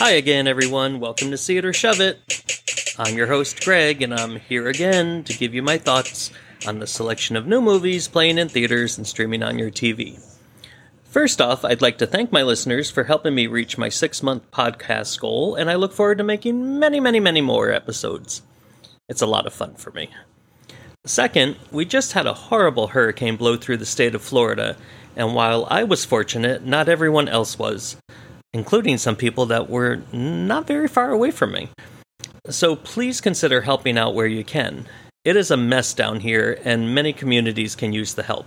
Hi again, everyone. Welcome to See It or Shove It. I'm your host, Greg, and I'm here again to give you my thoughts on the selection of new movies playing in theaters and streaming on your TV. First off, I'd like to thank my listeners for helping me reach my six month podcast goal, and I look forward to making many, many, many more episodes. It's a lot of fun for me. Second, we just had a horrible hurricane blow through the state of Florida, and while I was fortunate, not everyone else was, including some people that were not very far away from me. So please consider helping out where you can. It is a mess down here, and many communities can use the help.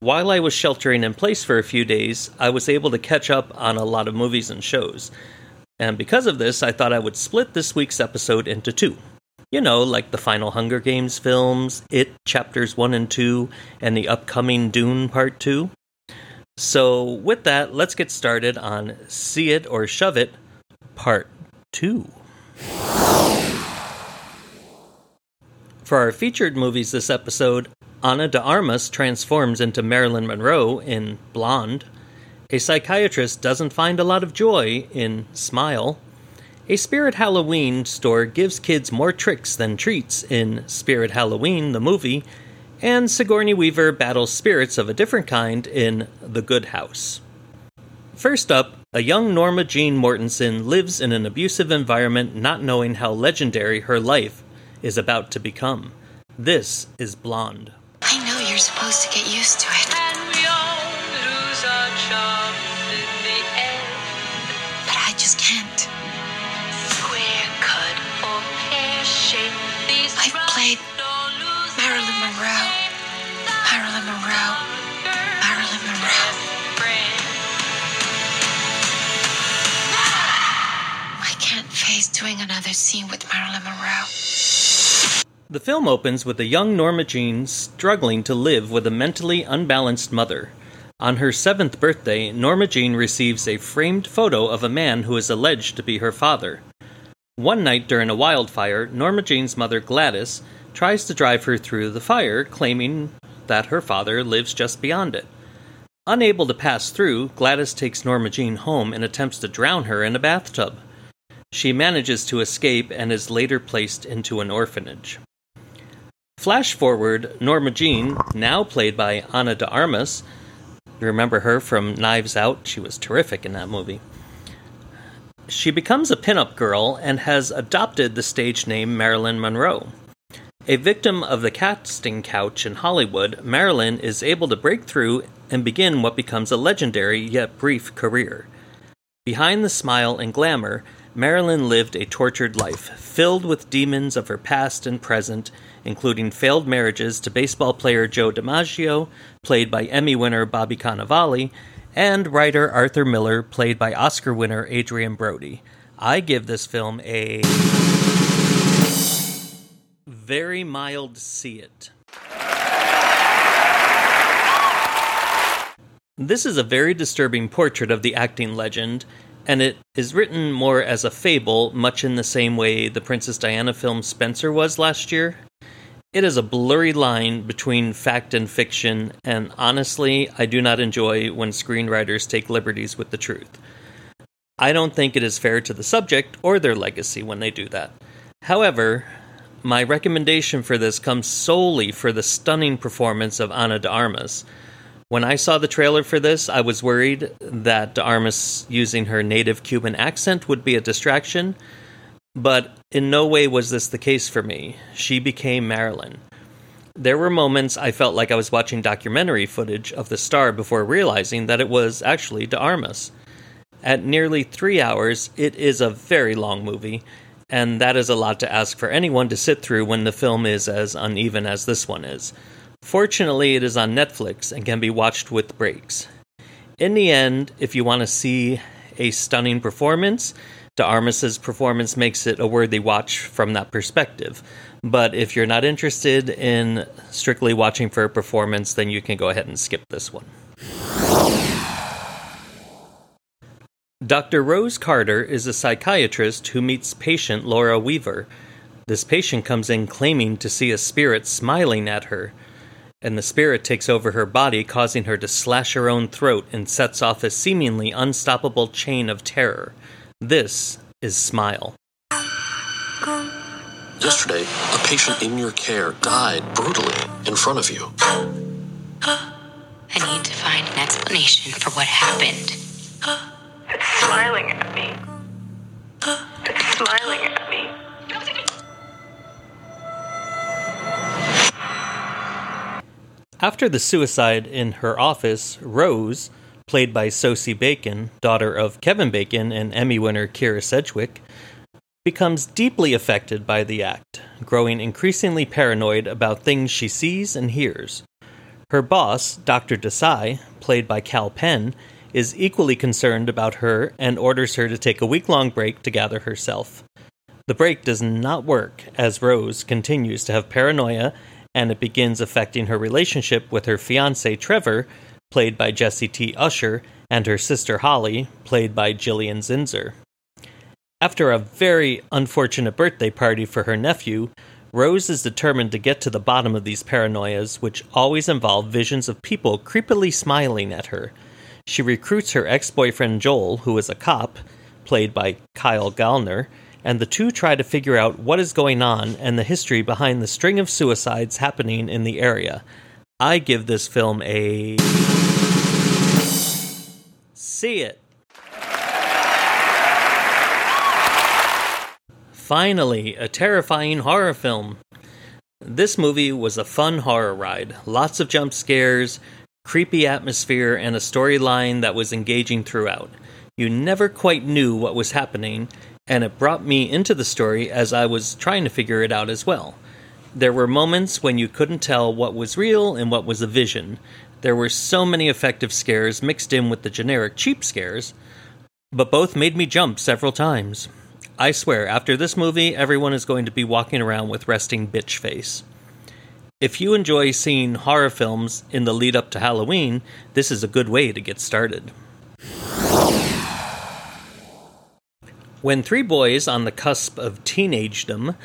While I was sheltering in place for a few days, I was able to catch up on a lot of movies and shows. And because of this, I thought I would split this week's episode into two. You know, like the final Hunger Games films, It Chapters 1 and 2, and the upcoming Dune Part 2. So, with that, let's get started on See It or Shove It Part 2. For our featured movies this episode, Ana de Armas transforms into Marilyn Monroe in Blonde. A psychiatrist doesn't find a lot of joy in Smile. A Spirit Halloween store gives kids more tricks than treats in Spirit Halloween, the movie and Sigourney Weaver battles spirits of a different kind in The Good House. First up, a young Norma Jean Mortensen lives in an abusive environment not knowing how legendary her life is about to become. This is Blonde. I know you're supposed to get used to it. But I just can't. I've played Marilyn Monroe. Doing another scene with Marilyn Monroe. The film opens with a young Norma Jean struggling to live with a mentally unbalanced mother. On her seventh birthday, Norma Jean receives a framed photo of a man who is alleged to be her father. One night during a wildfire, Norma Jean's mother Gladys tries to drive her through the fire, claiming that her father lives just beyond it. Unable to pass through, Gladys takes Norma Jean home and attempts to drown her in a bathtub. She manages to escape and is later placed into an orphanage. Flash forward, Norma Jean, now played by Ana de Armas, you remember her from Knives Out, she was terrific in that movie. She becomes a pinup girl and has adopted the stage name Marilyn Monroe. A victim of the casting couch in Hollywood, Marilyn is able to break through and begin what becomes a legendary yet brief career. Behind the smile and glamour, Marilyn lived a tortured life, filled with demons of her past and present, including failed marriages to baseball player Joe DiMaggio, played by Emmy winner Bobby Cannavale, and writer Arthur Miller, played by Oscar winner Adrien Brody. I give this film a very mild see it. This is a very disturbing portrait of the acting legend, and it is written more as a fable, much in the same way the Princess Diana film Spencer was last year. It is a blurry line between fact and fiction, and honestly, I do not enjoy when screenwriters take liberties with the truth. I don't think it is fair to the subject or their legacy when they do that. However, my recommendation for this comes solely for the stunning performance of Ana de Armas. When I saw the trailer for this, I was worried that de using her native Cuban accent would be a distraction, but in no way was this the case for me. She became Marilyn. There were moments I felt like I was watching documentary footage of the star before realizing that it was actually de Armas. At nearly three hours, it is a very long movie, and that is a lot to ask for anyone to sit through when the film is as uneven as this one is. Fortunately, it is on Netflix and can be watched with breaks. In the end, if you want to see a stunning performance, De performance makes it a worthy watch from that perspective. But if you're not interested in strictly watching for a performance, then you can go ahead and skip this one. Dr. Rose Carter is a psychiatrist who meets patient Laura Weaver. This patient comes in claiming to see a spirit smiling at her, and the spirit takes over her body, causing her to slash her own throat and sets off a seemingly unstoppable chain of terror. This is Smile. Yesterday, a patient in your care died brutally in front of you. I need to find an explanation for what happened. It's smiling at me. It's smiling at me. After the suicide in her office, Rose, played by Sosie Bacon, daughter of Kevin Bacon and Emmy winner Kyra Sedgwick, becomes deeply affected by the act, growing increasingly paranoid about things she sees and hears. Her boss, Dr. Desai, played by Kal Penn, is equally concerned about her and orders her to take a week long break to gather herself. The break does not work as Rose continues to have paranoia and it begins affecting her relationship with her fiance Trevor, played by Jessie T. Usher, and her sister Holly, played by Gillian Zinser. After a very unfortunate birthday party for her nephew, Rose is determined to get to the bottom of these paranoias, which always involve visions of people creepily smiling at her. She recruits her ex boyfriend Joel, who is a cop, played by Kyle Gallner, and the two try to figure out what is going on and the history behind the string of suicides happening in the area. I give this film a. See it. Finally, a terrifying horror film. This movie was a fun horror ride. Lots of jump scares, creepy atmosphere, and a storyline that was engaging throughout. You never quite knew what was happening, and it brought me into the story as I was trying to figure it out as well. There were moments when you couldn't tell what was real and what was a vision. There were so many effective scares mixed in with the generic cheap scares, but both made me jump several times. I swear, after this movie, everyone is going to be walking around with resting bitch face. If you enjoy seeing horror films in the lead up to Halloween, this is a good way to get started. When three boys on the cusp of teenagedom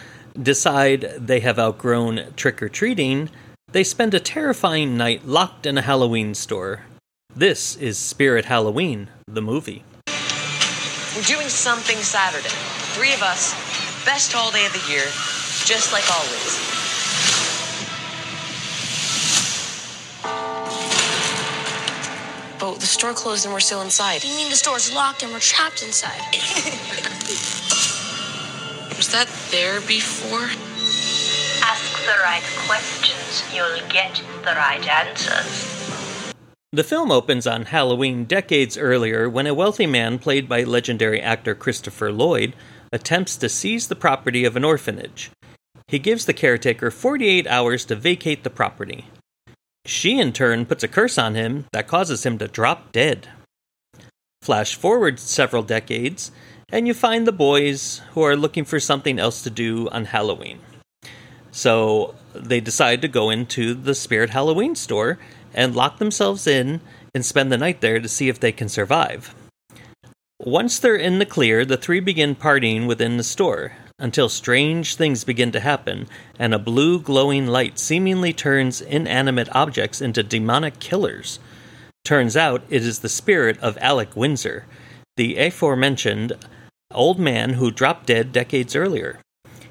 decide they have outgrown trick or treating, they spend a terrifying night locked in a Halloween store. This is Spirit Halloween, the movie. We're doing something Saturday. Three of us, best holiday of the year, just like always. But the store closed and we're still inside. You mean the store's locked and we're trapped inside? Was that there before? Ask the right questions, you'll get the right answers. The film opens on Halloween decades earlier when a wealthy man, played by legendary actor Christopher Lloyd, attempts to seize the property of an orphanage. He gives the caretaker 48 hours to vacate the property. She, in turn, puts a curse on him that causes him to drop dead. Flash forward several decades, and you find the boys who are looking for something else to do on Halloween. So they decide to go into the Spirit Halloween store and lock themselves in and spend the night there to see if they can survive. Once they're in the clear, the three begin partying within the store until strange things begin to happen and a blue glowing light seemingly turns inanimate objects into demonic killers. Turns out it is the spirit of Alec Windsor, the aforementioned old man who dropped dead decades earlier.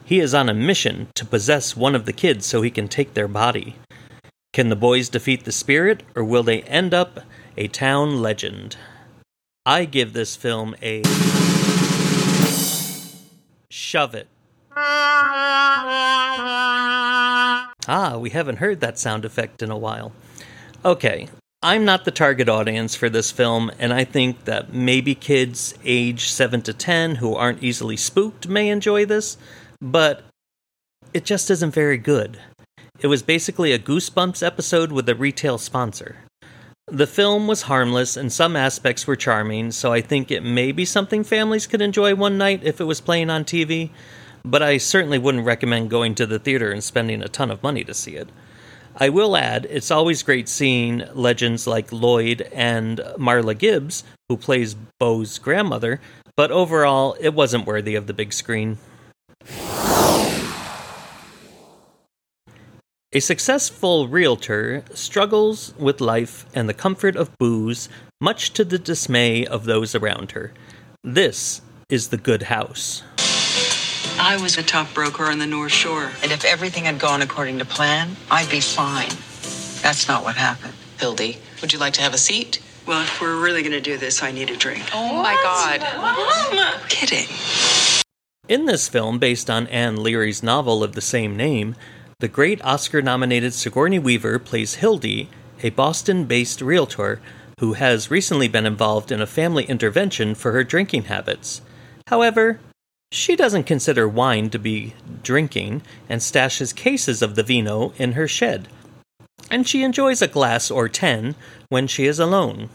He is on a mission to possess one of the kids so he can take their body. Can the boys defeat the spirit, or will they end up a town legend? I give this film a. Shove it. Ah, we haven't heard that sound effect in a while. Okay, I'm not the target audience for this film, and I think that maybe kids age 7 to 10 who aren't easily spooked may enjoy this, but it just isn't very good. It was basically a Goosebumps episode with a retail sponsor. The film was harmless and some aspects were charming, so I think it may be something families could enjoy one night if it was playing on TV, but I certainly wouldn't recommend going to the theater and spending a ton of money to see it. I will add, it's always great seeing legends like Lloyd and Marla Gibbs, who plays Bo's grandmother, but overall, it wasn't worthy of the big screen. A successful realtor struggles with life and the comfort of booze, much to the dismay of those around her. This is The Good House. I was a top broker on the North Shore, and if everything had gone according to plan, I'd be fine. That's not what happened. Hildy, would you like to have a seat? Well, if we're really going to do this, I need a drink. Oh my god. Mom! Kidding. In this film, based on Ann Leary's novel of the same name, the great Oscar nominated Sigourney Weaver plays Hildy, a Boston based realtor who has recently been involved in a family intervention for her drinking habits. However, she doesn't consider wine to be drinking and stashes cases of the vino in her shed. And she enjoys a glass or ten when she is alone.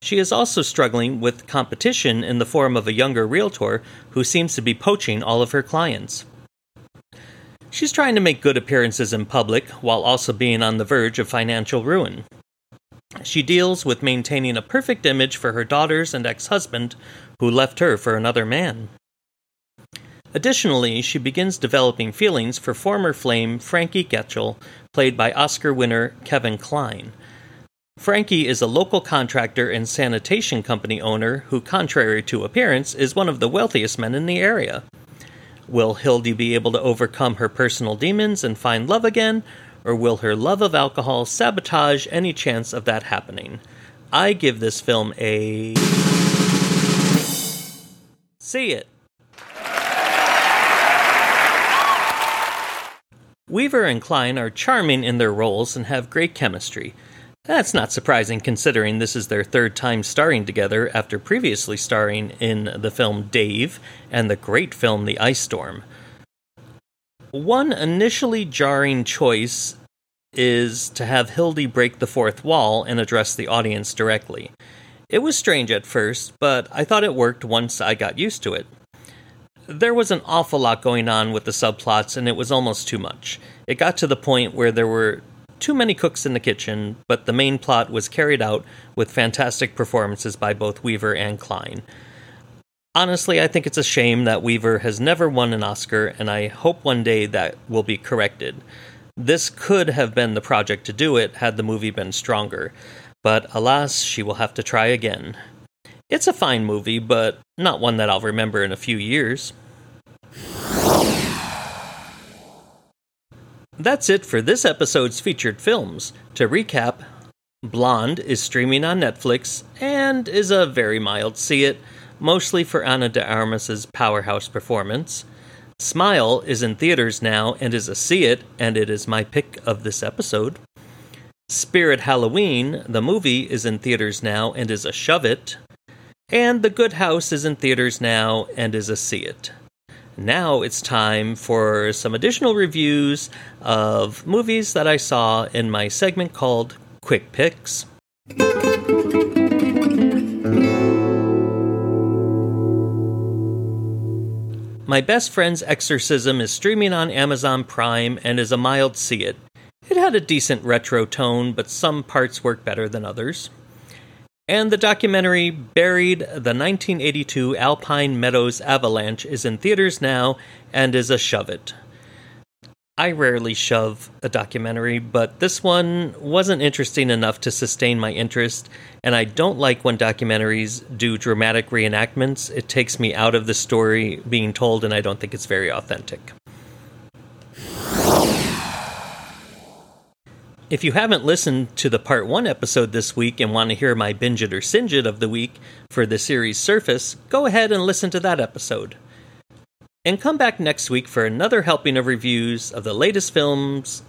She is also struggling with competition in the form of a younger realtor who seems to be poaching all of her clients. She's trying to make good appearances in public while also being on the verge of financial ruin. She deals with maintaining a perfect image for her daughters and ex husband, who left her for another man. Additionally, she begins developing feelings for former flame Frankie Getchell, played by Oscar winner Kevin Kline. Frankie is a local contractor and sanitation company owner who, contrary to appearance, is one of the wealthiest men in the area. Will Hildy be able to overcome her personal demons and find love again, or will her love of alcohol sabotage any chance of that happening? I give this film a. See it. Weaver and Kline are charming in their roles and have great chemistry. That's not surprising considering this is their third time starring together after previously starring in the film Dave and the great film The Ice Storm. One initially jarring choice is to have Hildy break the fourth wall and address the audience directly. It was strange at first, but I thought it worked once I got used to it. There was an awful lot going on with the subplots, and it was almost too much. It got to the point where there were too many cooks in the kitchen, but the main plot was carried out with fantastic performances by both Weaver and Kline. Honestly, I think it's a shame that Weaver has never won an Oscar, and I hope one day that will be corrected. This could have been the project to do it had the movie been stronger, but alas, she will have to try again. It's a fine movie, but not one that I'll remember in a few years. That's it for this episode's featured films. To recap, Blonde is streaming on Netflix and is a very mild see it, mostly for Ana de Armas's powerhouse performance. Smile is in theaters now and is a see it, and it is my pick of this episode. Spirit Halloween, the movie, is in theaters now and is a shove it. And The Good House is in theaters now and is a see it. Now it's time for some additional reviews of movies that I saw in my segment called Quick Picks. My Best Friend's Exorcism is streaming on Amazon Prime and is a mild see it. It had a decent retro tone, but some parts work better than others. And the documentary Buried the 1982 Alpine Meadows Avalanche is in theaters now and is a shove it. I rarely shove a documentary, but this one wasn't interesting enough to sustain my interest, and I don't like when documentaries do dramatic reenactments. It takes me out of the story being told, and I don't think it's very authentic. If you haven't listened to the part one episode this week and want to hear my binge it or singe it of the week for the series Surface, go ahead and listen to that episode. And come back next week for another helping of reviews of the latest films,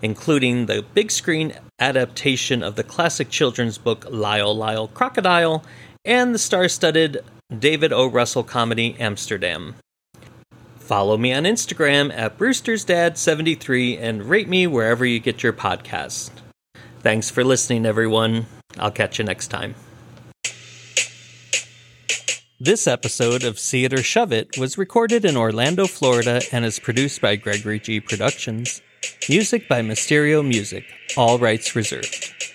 including the big screen adaptation of the classic children's book Lyle Lyle Crocodile and the star studded David O. Russell comedy Amsterdam. Follow me on Instagram at Brewster'sDad73 and rate me wherever you get your podcast. Thanks for listening, everyone. I'll catch you next time. This episode of See It or Shove It was recorded in Orlando, Florida, and is produced by Gregory G. Productions. Music by Mysterio Music, all rights reserved.